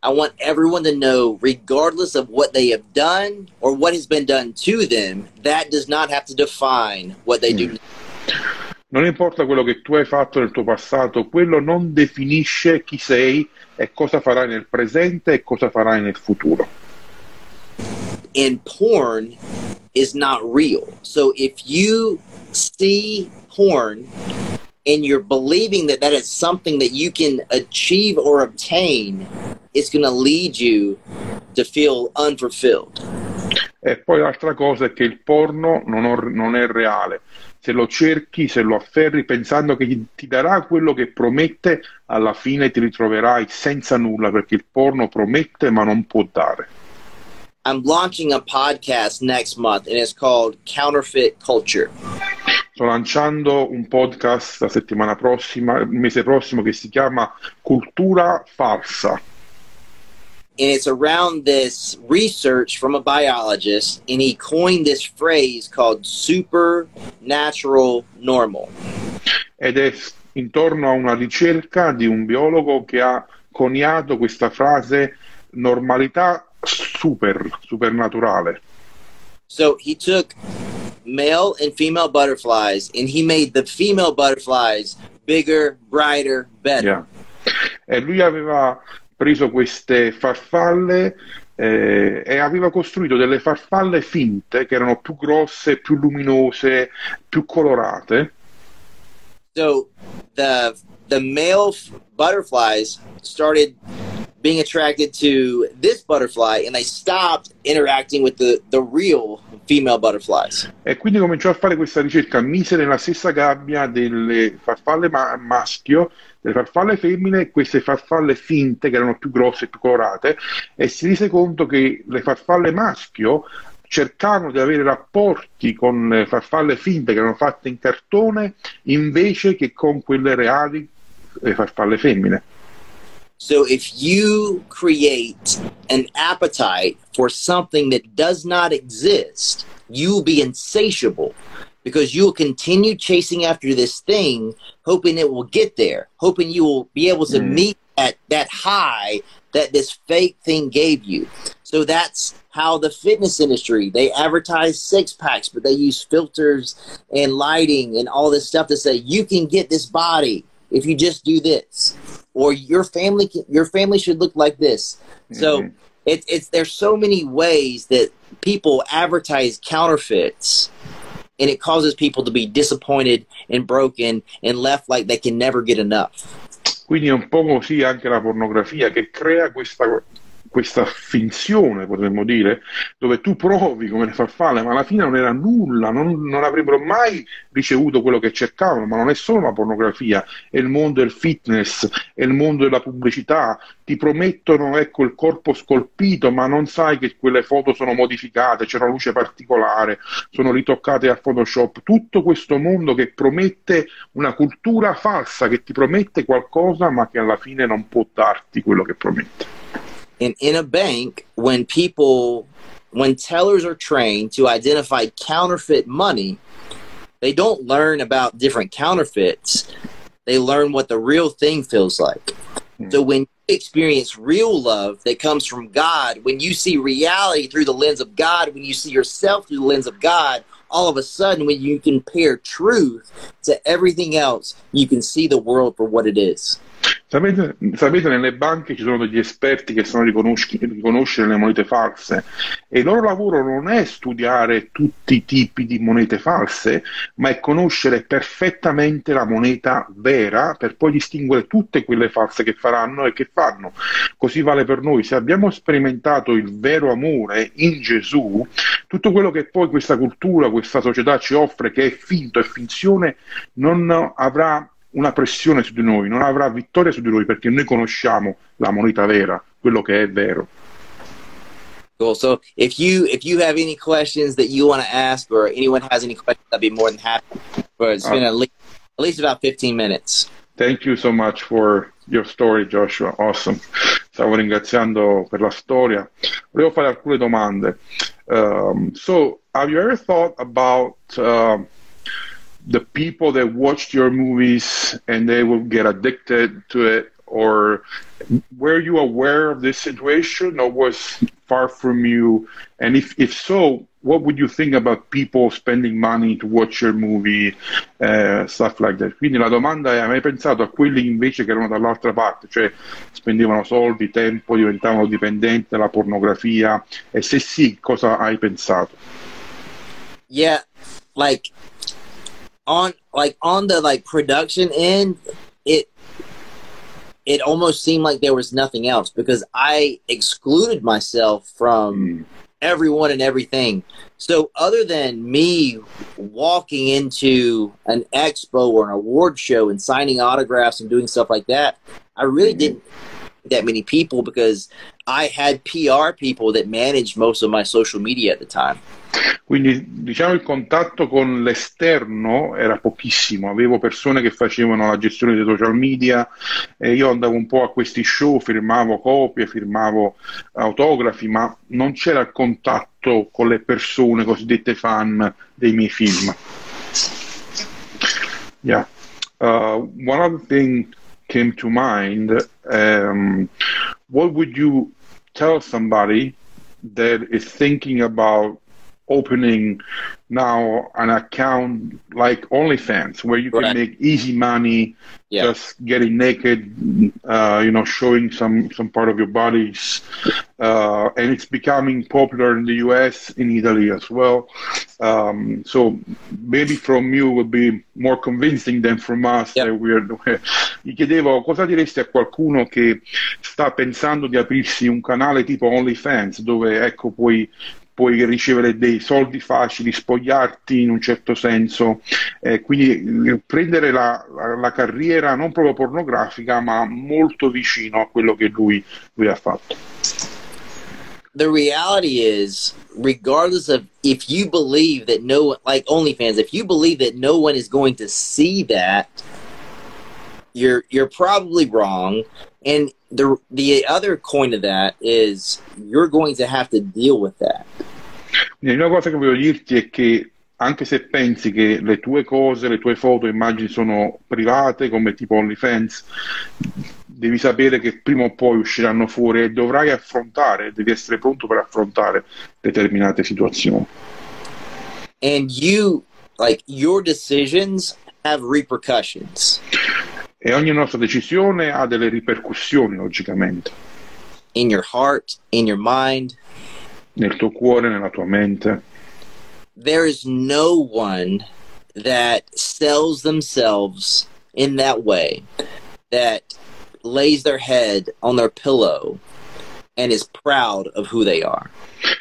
I want everyone to know, regardless of what they have done or what has been done to them, that does not have to define what they do. Mm. Non importa quello che tu hai fatto nel tuo passato, quello non definisce chi sei e cosa farai nel presente e cosa farai nel futuro. And porn is not real. So if you see porn and you're believing that that is something that you can achieve or obtain, it's going to lead you to feel unfulfilled. E poi l'altra cosa è che il porno non, non è reale. Se lo cerchi, se lo afferri pensando che ti, darà quello che promette, alla fine ti ritroverai senza nulla perché il porno promette ma non può dare. I'm launching a podcast next month and it's called Counterfeit Culture. Sto lanciando un podcast la settimana prossima, il mese prossimo, che si chiama Cultura Falsa. And it's around this research from a biologist, and he coined this phrase called supernatural normal. Ed è intorno a una ricerca di un biologo che ha coniato questa frase normalità super, supernaturale. So he took male and female butterflies, and he made the female butterflies bigger, brighter, better. Yeah. E lui aveva preso queste farfalle eh, e aveva costruito delle farfalle finte che erano più grosse, più luminose, più colorate. So the the male butterflies started being attracted to this butterfly, and they stopped interacting with the the real female butterflies. E quindi cominciò a fare questa ricerca, mise nella stessa gabbia delle farfalle ma- maschio, delle farfalle femmine queste farfalle finte che erano più grosse e più colorate e si rese conto che le farfalle maschio cercavano di avere rapporti con le farfalle finte che erano fatte in cartone invece che con quelle reali le farfalle femmine. So if you create an appetite for something that does not exist, you will be insatiable because you will continue chasing after this thing, hoping it will get there, hoping you will be able to Mm. meet at that high that this fake thing gave you. So that's how the fitness industry they advertise six packs, but they use filters and lighting and all this stuff to say you can get this body if you just do this, or your family can, your family should look like this. So Mhm. it's it's there's so many ways that people advertise counterfeits, and it causes people to be disappointed and broken and left like they can never get enough. Quindi è un po' così anche la pornografia che crea questa, questa finzione, potremmo dire, dove tu provi come le farfalle, ma alla fine non era nulla, non, non avrebbero mai ricevuto quello che cercavano, ma non è solo la pornografia, è il mondo del fitness, è il mondo della pubblicità, ti promettono ecco il corpo scolpito, ma non sai che quelle foto sono modificate, c'è una luce particolare, sono ritoccate a Photoshop, tutto questo mondo che promette una cultura falsa, che ti promette qualcosa, ma che alla fine non può darti quello che promette. And in a bank, when people, when tellers are trained to identify counterfeit money, they don't learn about different counterfeits. They learn what the real thing feels like. Hmm. So when you experience real love that comes from God, when you see reality through the lens of God, when you see yourself through the lens of God, all of a sudden, when you compare truth to everything else, you can see the world for what it is. Sapete, sapete, nelle banche ci sono degli esperti che sanno riconoscere le monete false e il loro lavoro non è studiare tutti i tipi di monete false, ma è conoscere perfettamente la moneta vera per poi distinguere tutte quelle false che faranno e che fanno. Così vale per noi. Se abbiamo sperimentato il vero amore in Gesù, tutto quello che poi questa cultura, questa società ci offre, che è finto, è finzione, non avrà una pressione su di noi, non avrà vittoria su di noi perché noi conosciamo la moneta vera, quello che è vero. Cool. So if you if you have any questions that you want to ask, or anyone has any questions, I'd be more than happy. But it's been at least at least about fifteen minutes. Thank you so much for your story, Joshua. Awesome. Stavo ringraziando per la storia. Volevo fare alcune domande. Um, so, have you ever thought about um the people that watched your movies and they will get addicted to it or were you aware of this situation, or was far from you? And if if so, what would you think about people spending money to watch your movie, uh, stuff like that? Quindi la domanda è: hai mai pensato a quelli invece che erano dall'altra parte, cioè spendevano soldi, tempo, diventavano dipendenti dalla pornografia? E se sì, cosa hai pensato? Yeah, like on like on the like production end, it it almost seemed like there was nothing else because I excluded myself from mm. everyone and everything. So other than me walking into an expo or an award show and signing autographs and doing stuff like that, I really mm. didn't that many people because I had PR people that managed most of my social media at the time. Quindi diciamo il contatto con l'esterno era pochissimo, avevo persone che facevano la gestione dei social media e io andavo un po' a questi show, firmavo copie, firmavo autografi, ma non c'era il contatto con le persone cosiddette fan dei miei film. Yeah. Uh, one other thing came to mind. Um, what would you tell somebody that is thinking about opening now an account like OnlyFans where you can right. make easy money yeah. just getting naked, uh, you know, showing some some part of your bodies, uh, and it's becoming popular in the U.S. in Italy as well. Um, so maybe from you would be more convincing than from us. Yep. We're, gli chiedevo cosa diresti a qualcuno che sta pensando di aprirsi un canale tipo OnlyFans dove ecco puoi puoi ricevere dei soldi facili, spogliarti in un certo senso, eh, quindi eh, prendere la, la, carriera non proprio pornografica, ma molto vicino a quello che lui, lui ha fatto. The reality is, regardless of if you believe that no, like OnlyFans, if you believe that no one is going to see that, you're you're probably wrong. And the the other coin of that is you're going to have to deal with that. Quindi una cosa che voglio dirti è che anche se pensi che le tue cose, le tue foto, immagini sono private come tipo OnlyFans, devi sapere che prima o poi usciranno fuori e dovrai affrontare, devi essere pronto per affrontare determinate situazioni. And you, like, your decisions have repercussions. E ogni nostra decisione ha delle ripercussioni, logicamente. In your heart, in your mind. Nel tuo cuore, nella tua mente. There is no one that sells themselves in that way, that lays their head on their pillow and is proud of who they are.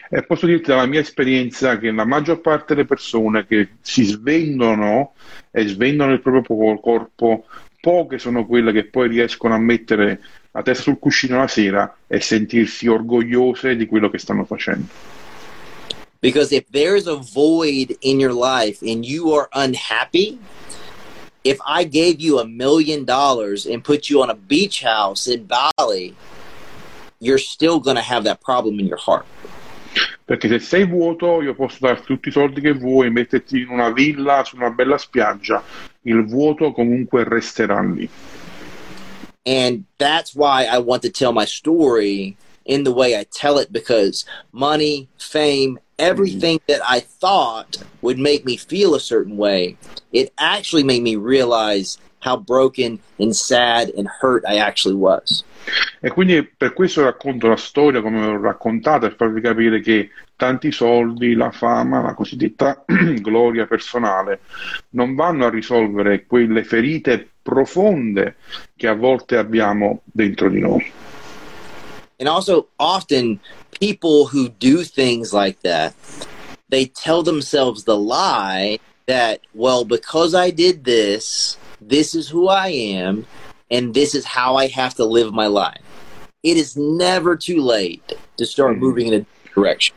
E posso dirti dalla mia esperienza che la maggior parte delle persone che si svendono e svendono il proprio corpo, poche sono quelle che poi riescono a mettere la testa sul cuscino la sera e sentirsi orgogliose di quello che stanno facendo. Because if there's a void in your life and you are unhappy, if I gave you a million dollars and put you on a beach house in Bali, you're still going to have that problem in your heart. Perché se sei vuoto, io posso darti tutti i soldi che vuoi, metterti in una villa su una bella spiaggia, il vuoto comunque resterà lì. And that's why I want to tell my story in the way I tell it because money, fame, everything that I thought would make me feel a certain way, it actually made me realize how broken and sad and hurt I actually was. E quindi per questo racconto la storia come l'ho raccontata, per farvi capire che tanti soldi, la fama, la cosiddetta gloria personale non vanno a risolvere quelle ferite profonde che a volte abbiamo dentro di noi. And also often people who do things like that, they tell themselves the lie that, well, because I did this, this is who I am, and this is how I have to live my life. It is never too late to start mm-hmm. moving in a direction.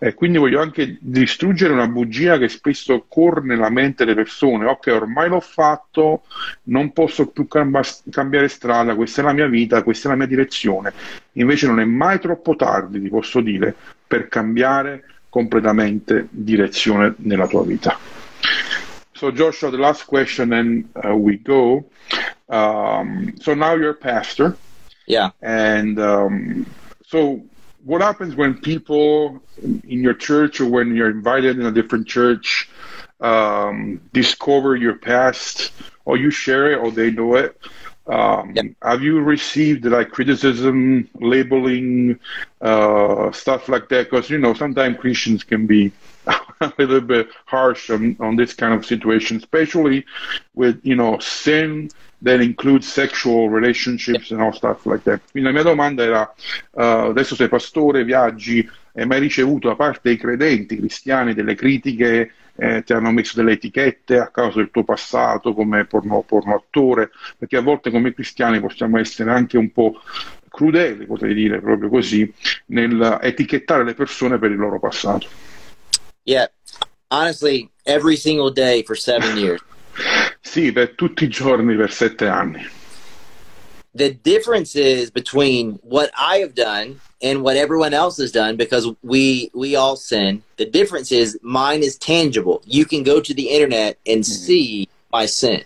E quindi voglio anche distruggere una bugia che spesso corre nella mente delle persone. Ok, ormai l'ho fatto, non posso più cambiare strada, questa è la mia vita, questa è la mia direzione. Invece non è mai troppo tardi, ti posso dire, per cambiare completamente direzione nella tua vita. So Joshua, the last question and uh, we go. Um, so now you're a pastor. Yeah. And um, so, what happens when people in your church or when you're invited in a different church um, discover your past, or you share it, or they know it? Um, Yep. Have you received like criticism, labeling, uh, stuff like that? Because you know sometimes Christians can be a little bit harsh on, on this kind of situation, especially with you know sin that includes sexual relationships and all stuff like that. Quindi la mia domanda era: uh, adesso sei pastore, viaggi, hai mai ricevuto da parte dei credenti cristiani delle critiche? eh, ti hanno messo delle etichette a causa del tuo passato come porno, porno attore, perché a volte come cristiani possiamo essere anche un po' crudeli, potrei dire proprio così, nel etichettare le persone per il loro passato. Yeah. Honestly, every single day for seven years. Sì, per tutti i giorni per sette anni. the difference is between what I have done and what everyone else has done because we we all sin. The difference is mine is tangible. You can go to the internet and mm-hmm. see my sin.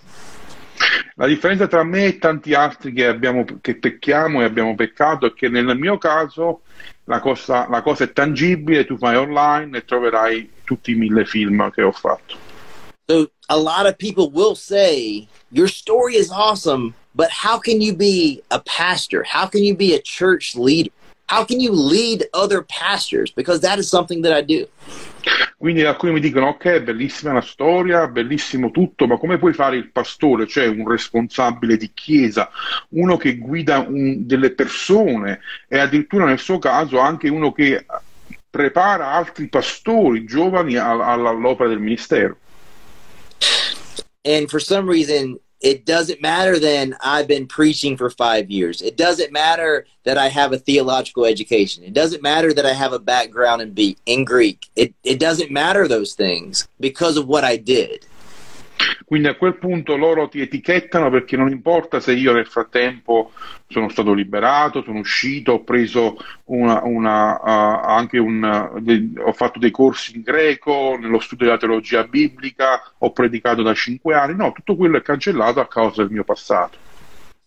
La differenza tra me e tanti altri che, abbiamo, che pecchiamo e abbiamo peccato è che nel mio caso la cosa, la cosa è tangibile, tu vai online e troverai tutti i mille film che ho fatto. So a lot of people will say your story is awesome, but how can you be a pastor? How can you be a church leader? How can you lead other pastors? Because that is something that I do. Quindi alcuni mi dicono: Ok, bellissima la storia, bellissimo tutto, ma come puoi fare il pastore, cioè un responsabile di chiesa, uno che guida un- delle persone e addirittura nel suo caso anche uno che prepara altri pastori giovani all'opera del ministero. And for some reason, it doesn't matter then I've been preaching for five years. It doesn't matter that I have a theological education. It doesn't matter that I have a background in, be- in Greek. It, it doesn't matter those things because of what I did. Quindi a quel punto loro ti etichettano perché non importa se io nel frattempo sono stato liberato, sono uscito, ho preso una, una, uh, anche un, de- ho fatto dei corsi in greco, nello studio della teologia biblica, ho predicato da cinque anni. No, tutto quello è cancellato a causa del mio passato.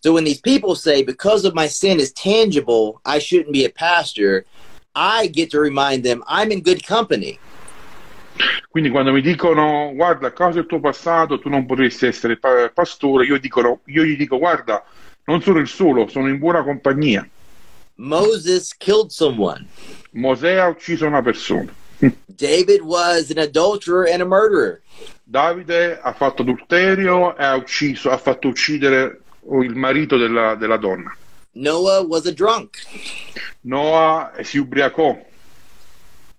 So when these people say, because of my sin is tangible, I shouldn't be a pastor, I get to remind them I'm in good company. Quindi quando mi dicono guarda, a causa del tuo passato tu non potresti essere pa- pastore, io, dicono, io gli dico guarda, non sono il solo, sono in buona compagnia. Moses killed someone. Mosè ha ucciso una persona. David was an adulterer and a murderer. Davide ha fatto adulterio e ha ucciso, ha fatto uccidere il marito della, della donna. Noah was a drunk. Noa si ubriacò.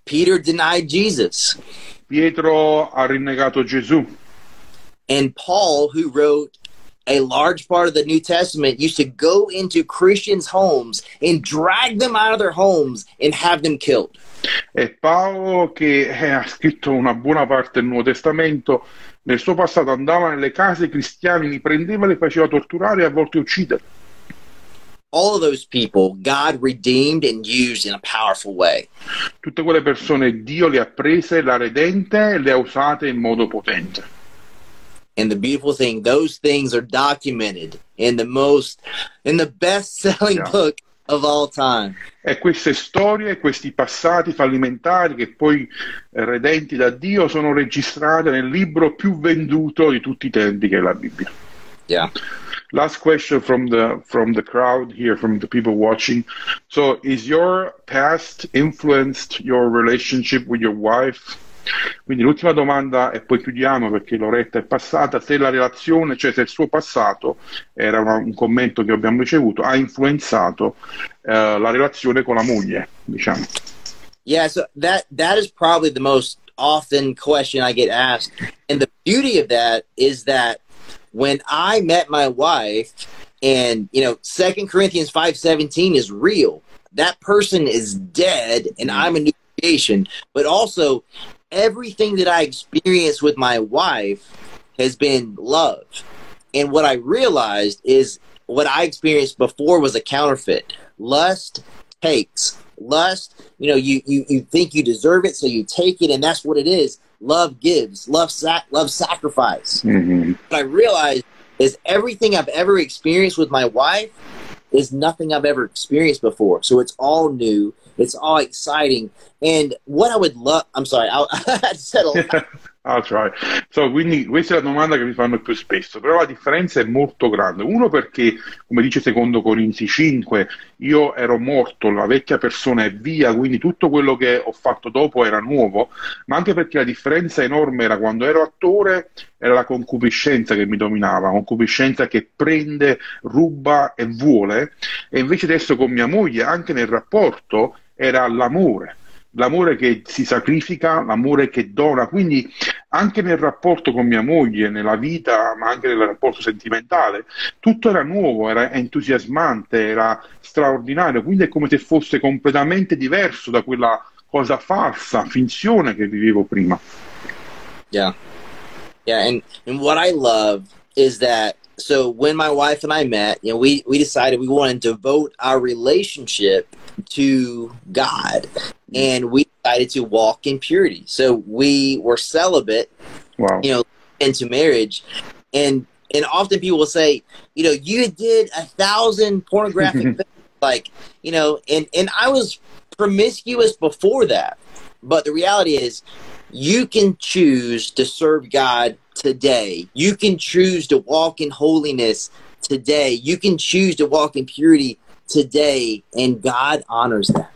Peter denied Jesus. Pietro ha rinnegato Gesù. And Paul, who wrote a large part of the New Testament, used to go into Christians' homes and drag them out of their homes and have them killed. E Paolo, che eh, ha scritto una buona parte del Nuovo Testamento, nel suo passato andava nelle case cristiane, li prendeva, li faceva torturare e a volte uccidere. All of those people, God redeemed and used in a powerful way. Tutte quelle persone Dio le ha prese, le ha redente e le ha usate in modo potente. And the beautiful thing, those things are documented in the most, in the best selling Yeah. book of all time. E queste storie, questi passati fallimentari che poi redenti da Dio sono registrate nel libro più venduto di tutti i tempi che è la Bibbia. Yeah. Last question from the from the crowd here, from the people watching. So, is your past influenced your relationship with your wife? Quindi l'ultima domanda e poi chiudiamo perché l'oretta è passata. Se la relazione, cioè se il suo passato, era una- un commento che abbiamo ricevuto, ha influenzato eh, la relazione con la moglie, diciamo. Yeah, so that that is probably the most often question I get asked. And the beauty of that is that when I met my wife and you know, Second Corinthians five seventeen is real. That person is dead and I'm a new creation. But also everything that I experienced with my wife has been love. And what I realized is what I experienced before was a counterfeit. Lust takes. Lust, you know, you, you, you think you deserve it, so you take it, and that's what it is. Love gives. Love sac- love sacrifice. Mhm. But I realized is everything I've ever experienced with my wife is nothing I've ever experienced before. So it's all new. It's all exciting. And what I would love, I'm sorry, I, I said a lot. I'll try. So, quindi questa è la domanda che mi fanno più spesso, però la differenza è molto grande. Uno perché, come dice secondo Corinzi 5, io ero morto, la vecchia persona è via, quindi tutto quello che ho fatto dopo era nuovo, ma anche perché la differenza enorme era quando ero attore, era la concupiscenza che mi dominava, concupiscenza che prende, ruba e vuole, e invece adesso con mia moglie, anche nel rapporto, era l'amore l'amore che si sacrifica, l'amore che dona, quindi anche nel rapporto con mia moglie, nella vita, ma anche nel rapporto sentimentale, tutto era nuovo, era entusiasmante, era straordinario, quindi è come se fosse completamente diverso da quella cosa falsa, finzione che vivevo prima. Yeah. Yeah, and, and what I love is that so when my wife and I met, you know, we, we decided we wanted to devote our relationship to God, mm-hmm. and we decided to walk in purity. So we were celibate, wow. you know, into marriage, and and often people will say, you know, you did a thousand pornographic things, like you know, and and I was promiscuous before that, but the reality is, you can choose to serve God today. You can choose to walk in holiness today. You can choose to walk in purity today, and God honors that.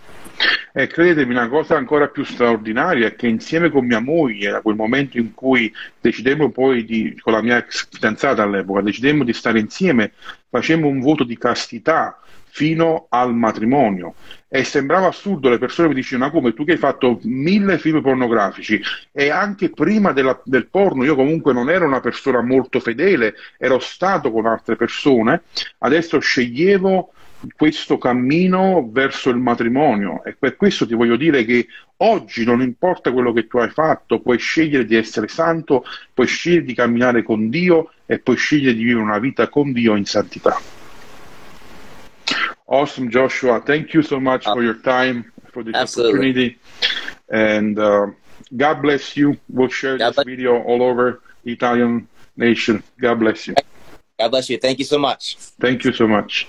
E credetemi, una cosa ancora più straordinaria è che insieme con mia moglie, da quel momento in cui decidemmo poi di, con la mia ex fidanzata all'epoca, decidemmo di stare insieme, facemmo un voto di castità fino al matrimonio. E sembrava assurdo, le persone mi dicevano, ma come tu che hai fatto mille film pornografici e anche prima della, del porno io comunque non ero una persona molto fedele, ero stato con altre persone, adesso sceglievo questo cammino verso il matrimonio e per questo ti voglio dire che oggi non importa quello che tu hai fatto, puoi scegliere di essere santo, puoi scegliere di camminare con Dio e puoi scegliere di vivere una vita con Dio in santità. Awesome, Joshua. Thank you so much for your time, for this Absolutely. opportunity. And uh, God bless you. We'll share God this video all over the Italian nation. God bless you. God bless you. Thank you so much. Thank you so much.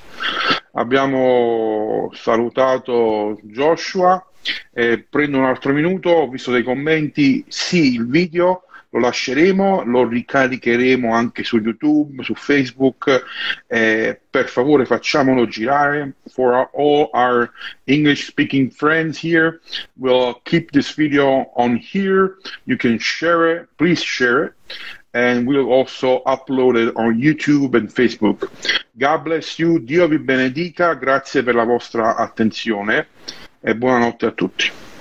Abbiamo salutato Joshua e prendo un altro minuto, ho visto dei commenti, sì, il video lo lasceremo, lo ricaricheremo anche su YouTube, su Facebook, eh, per favore facciamolo girare for our, all our English speaking friends here. We'll keep this video on here. You can share it, please share it and we'll also upload it on YouTube and Facebook. God bless you, Dio vi benedica, grazie per la vostra attenzione e buonanotte a tutti.